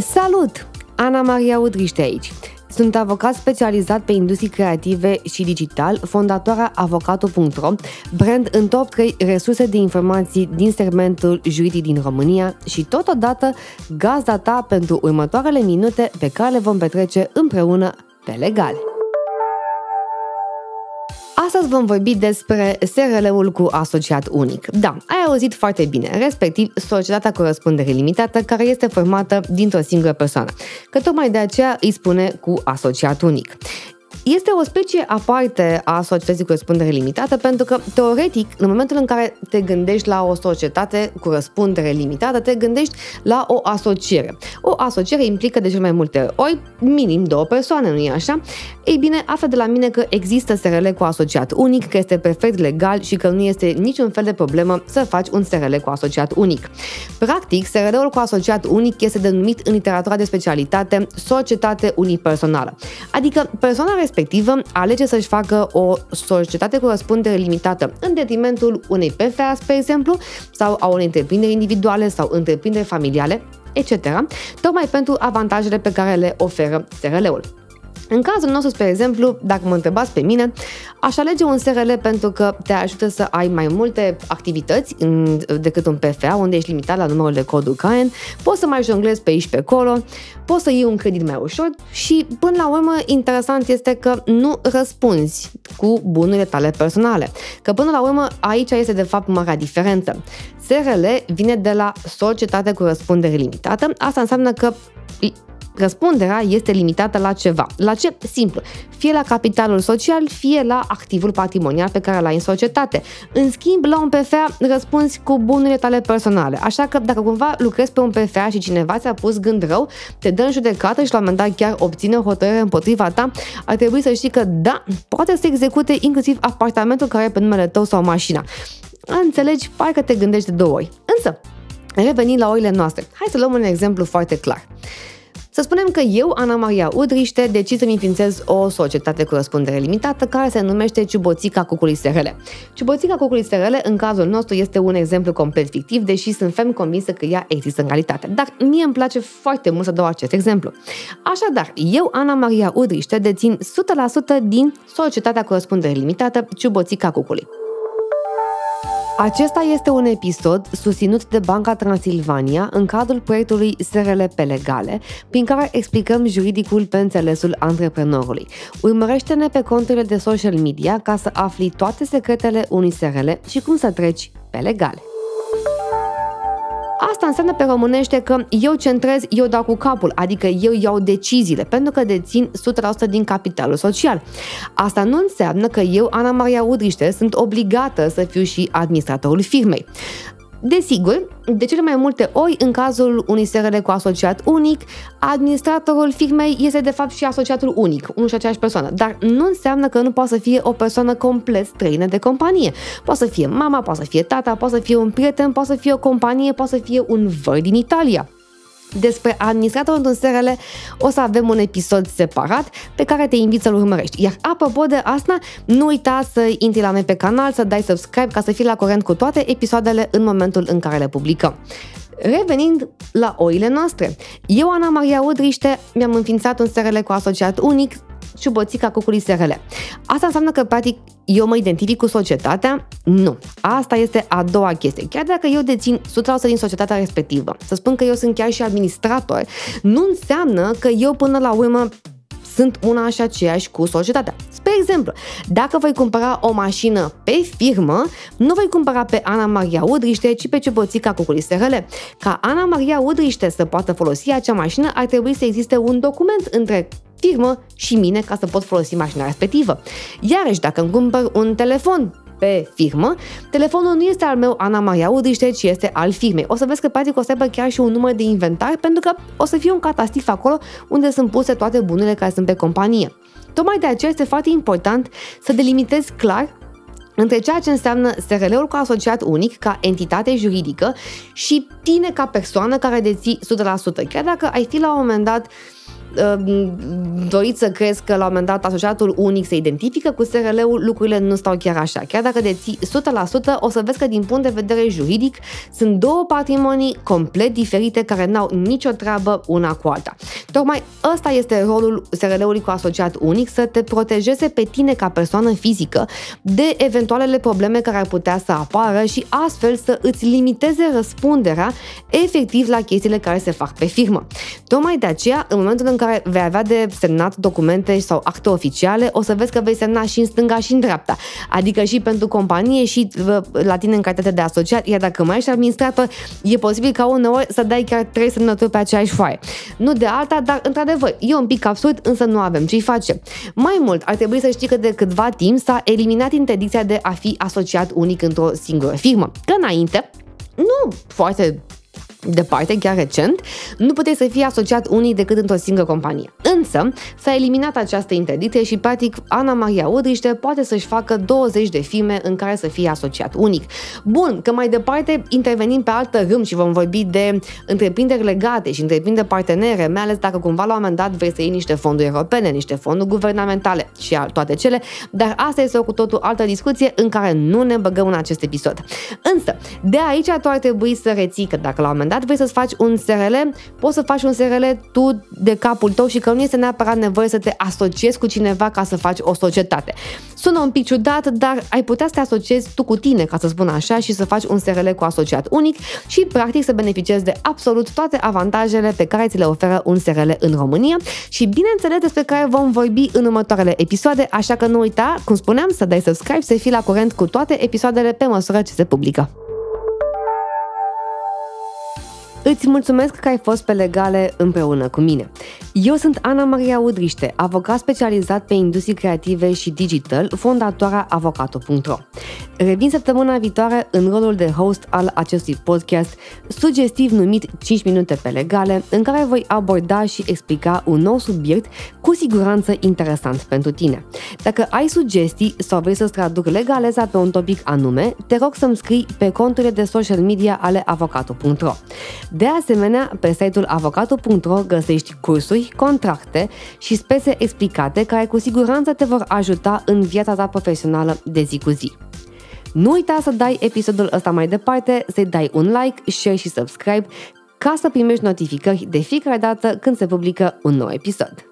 Salut! Ana Maria Udriște aici. Sunt avocat specializat pe industrii creative și digital, fondatoarea avocato.ro, brand în top 3 resurse de informații din segmentul juridic din România și totodată gazda ta pentru următoarele minute pe care le vom petrece împreună pe legal. Astăzi vom vorbi despre SRL-ul cu asociat unic. Da, ai auzit foarte bine, respectiv societatea cu răspundere limitată, care este formată dintr-o singură persoană, că tocmai de aceea îi spune cu asociat unic. Este o specie aparte a societății cu răspundere limitată pentru că, teoretic, în momentul în care te gândești la o societate cu răspundere limitată, te gândești la o asociere. O asociere implică de cel mai multe ori minim două persoane, nu-i așa? Ei bine, află de la mine că există SRL cu asociat unic, că este perfect legal și că nu este niciun fel de problemă să faci un SRL cu asociat unic. Practic, SRL-ul cu asociat unic este denumit în literatura de specialitate societate unipersonală. Adică persoana respectivă alege să-și facă o societate cu răspundere limitată în detrimentul unei PFA, spre exemplu, sau a unei întreprinderi individuale sau întreprinderi familiale, etc., tocmai pentru avantajele pe care le oferă SRL-ul. În cazul nostru, spre exemplu, dacă mă întrebați pe mine, aș alege un SRL pentru că te ajută să ai mai multe activități decât un PFA, unde ești limitat la numărul de codul CAEN, poți să mai jonglezi pe aici pe acolo, poți să iei un credit mai ușor și, până la urmă, interesant este că nu răspunzi cu bunurile tale personale. Că, până la urmă, aici este, de fapt, marea diferență. SRL vine de la societate cu răspundere limitată. Asta înseamnă că Răspunderea este limitată la ceva. La ce? Simplu. Fie la capitalul social, fie la activul patrimonial pe care l-ai în societate. În schimb, la un PFA răspunzi cu bunurile tale personale. Așa că dacă cumva lucrezi pe un PFA și cineva ți-a pus gând rău, te dă în judecată și la un moment dat chiar obține o hotărâre împotriva ta, ar trebui să știi că da, poate să execute inclusiv apartamentul care e pe numele tău sau mașina. Înțelegi? Parcă te gândești de două ori. Însă, revenind la oile noastre, hai să luăm un exemplu foarte clar. Să spunem că eu, Ana Maria Udriște, decid să-mi înființez o societate cu răspundere limitată care se numește Ciuboțica Cucului SRL. Ciuboțica Cucului SRL, în cazul nostru, este un exemplu complet fictiv, deși sunt ferm convinsă că ea există în realitate. Dar mie îmi place foarte mult să dau acest exemplu. Așadar, eu, Ana Maria Udriște, dețin 100% din societatea cu răspundere limitată Ciuboțica Cucului. Acesta este un episod susținut de Banca Transilvania în cadrul proiectului SRL pe legale, prin care explicăm juridicul pe înțelesul antreprenorului. Urmărește-ne pe conturile de social media ca să afli toate secretele unui SRL și cum să treci pe legale. Asta înseamnă pe românește că eu centrez, eu dau cu capul, adică eu iau deciziile, pentru că dețin 100% din capitalul social. Asta nu înseamnă că eu, Ana Maria Udriște, sunt obligată să fiu și administratorul firmei. Desigur, de cele mai multe ori, în cazul unui SRL cu asociat unic, administratorul firmei este de fapt și asociatul unic, unul și aceeași persoană, dar nu înseamnă că nu poate să fie o persoană complet străină de companie. Poate să fie mama, poate să fie tata, poate să fie un prieten, poate să fie o companie, poate să fie un văr din Italia. Despre administratorul într-un SRL o să avem un episod separat pe care te invit să-l urmărești. Iar apropo de asta, nu uita să intri la noi pe canal, să dai subscribe ca să fii la curent cu toate episoadele în momentul în care le publicăm. Revenind la oile noastre, eu, Ana Maria Udriște, mi-am înființat un SRL cu asociat unic ciuboțica cucului SRL. Asta înseamnă că, practic, eu mă identific cu societatea? Nu. Asta este a doua chestie. Chiar dacă eu dețin 100% din societatea respectivă, să spun că eu sunt chiar și administrator, nu înseamnă că eu până la urmă sunt una și aceeași cu societatea. Spre exemplu, dacă voi cumpăra o mașină pe firmă, nu voi cumpăra pe Ana Maria Udriște, ci pe Ciuboțica Cuculi SRL. Ca Ana Maria Udriște să poată folosi acea mașină, ar trebui să existe un document între firmă și mine ca să pot folosi mașina respectivă. Iarăși, dacă îmi cumpăr un telefon pe firmă, telefonul nu este al meu Ana Maria Udriște, ci este al firmei. O să vezi că practic o să aibă chiar și un număr de inventar pentru că o să fie un catastif acolo unde sunt puse toate bunurile care sunt pe companie. Tocmai de aceea este foarte important să delimitezi clar între ceea ce înseamnă SRL-ul cu asociat unic ca entitate juridică și tine ca persoană care deții 100%. Chiar dacă ai fi la un moment dat uh, doriți să crezi că la un moment dat asociatul unic se identifică cu SRL-ul, lucrurile nu stau chiar așa. Chiar dacă deții 100%, o să vezi că din punct de vedere juridic sunt două patrimonii complet diferite care n-au nicio treabă una cu alta. Tocmai ăsta este rolul SRL-ului cu asociat unic, să te protejeze pe tine ca persoană fizică de eventualele probleme care ar putea să apară și astfel să îți limiteze răspunderea efectiv la chestiile care se fac pe firmă. Tocmai de aceea, în momentul în care vei avea de semnat documente sau acte oficiale, o să vezi că vei semna și în stânga și în dreapta, adică și pentru companie și la tine în calitate de asociat, iar dacă mai ești administrator, e posibil ca uneori să dai chiar trei semnături pe aceeași foaie. Nu de alta, dar într-adevăr, e un pic absurd, însă nu avem ce-i face. Mai mult, ar trebui să știi că de câtva timp s-a eliminat interdicția de a fi asociat unic într-o singură firmă. Că înainte, nu foarte departe, chiar recent, nu puteai să fii asociat unii decât într-o singură companie. Însă, s-a eliminat această interdicție și, practic, Ana Maria Udriște poate să-și facă 20 de firme în care să fie asociat unic. Bun, că mai departe intervenim pe altă râm și vom vorbi de întreprinderi legate și întreprinderi partenere, mai ales dacă cumva la un moment dat vrei să iei niște fonduri europene, niște fonduri guvernamentale și toate cele, dar asta este o cu totul altă discuție în care nu ne băgăm în acest episod. Însă, de aici tu ar trebui să reții că dacă la un moment dat vrei să-ți faci un SRL, poți să faci un SRL tu de capul tău și că nu este neapărat nevoie să te asociezi cu cineva ca să faci o societate. Sună un pic ciudat, dar ai putea să te asociezi tu cu tine, ca să spun așa, și să faci un SRL cu asociat unic și practic să beneficiezi de absolut toate avantajele pe care ți le oferă un SRL în România și bineînțeles despre care vom vorbi în următoarele episoade, așa că nu uita, cum spuneam, să dai subscribe, să fii la curent cu toate episoadele pe măsură ce se publică. Îți mulțumesc că ai fost pe legale împreună cu mine. Eu sunt Ana Maria Udriște, avocat specializat pe industrie creative și digital, fondatoarea avocato.ro. Revin săptămâna viitoare în rolul de host al acestui podcast, sugestiv numit 5 minute pe legale, în care voi aborda și explica un nou subiect cu siguranță interesant pentru tine. Dacă ai sugestii sau vrei să-ți traduc legaleza pe un topic anume, te rog să-mi scrii pe conturile de social media ale avocato.ro. De asemenea, pe site-ul avocatul.ro găsești cursuri, contracte și spese explicate care cu siguranță te vor ajuta în viața ta profesională de zi cu zi. Nu uita să dai episodul ăsta mai departe, să-i dai un like, share și subscribe ca să primești notificări de fiecare dată când se publică un nou episod.